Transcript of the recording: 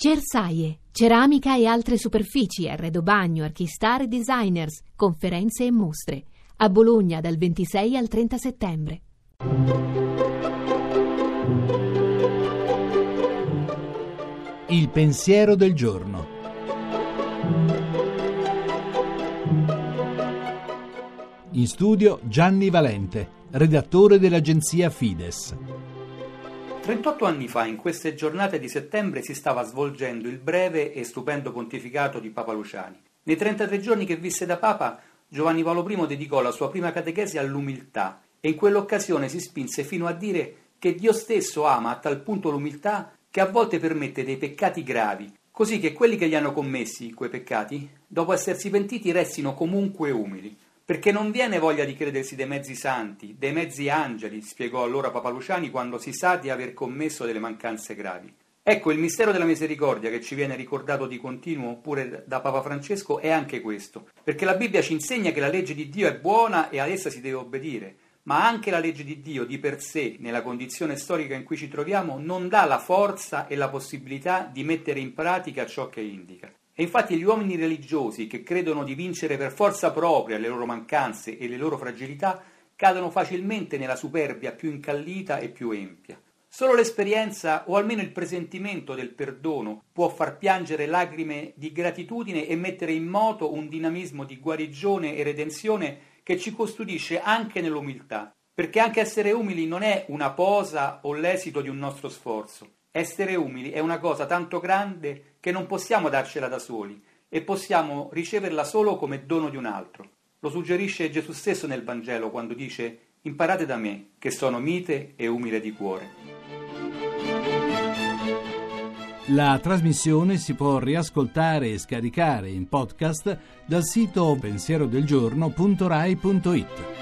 Cersaie, ceramica e altre superfici, arredo bagno, archistar e designers, conferenze e mostre. A Bologna dal 26 al 30 settembre. Il pensiero del giorno. In studio Gianni Valente, redattore dell'agenzia Fides. 38 anni fa, in queste giornate di settembre, si stava svolgendo il breve e stupendo pontificato di Papa Luciani. Nei 33 giorni che visse da Papa, Giovanni Paolo I dedicò la sua prima catechesi all'umiltà e in quell'occasione si spinse fino a dire che Dio stesso ama a tal punto l'umiltà che a volte permette dei peccati gravi, così che quelli che li hanno commessi, quei peccati, dopo essersi pentiti, restino comunque umili perché non viene voglia di credersi dei mezzi santi, dei mezzi angeli, spiegò allora Papa Luciani quando si sa di aver commesso delle mancanze gravi. Ecco, il mistero della misericordia che ci viene ricordato di continuo pure da Papa Francesco è anche questo, perché la Bibbia ci insegna che la legge di Dio è buona e ad essa si deve obbedire, ma anche la legge di Dio di per sé, nella condizione storica in cui ci troviamo, non dà la forza e la possibilità di mettere in pratica ciò che indica. E infatti gli uomini religiosi che credono di vincere per forza propria le loro mancanze e le loro fragilità cadono facilmente nella superbia più incallita e più empia. Solo l'esperienza o almeno il presentimento del perdono può far piangere lacrime di gratitudine e mettere in moto un dinamismo di guarigione e redenzione che ci custodisce anche nell'umiltà, perché anche essere umili non è una posa o l'esito di un nostro sforzo, essere umili è una cosa tanto grande che non possiamo darcela da soli e possiamo riceverla solo come dono di un altro. Lo suggerisce Gesù stesso nel Vangelo quando dice Imparate da me, che sono mite e umile di cuore. La trasmissione si può riascoltare e scaricare in podcast dal sito pensierodelgiorno.rai.it.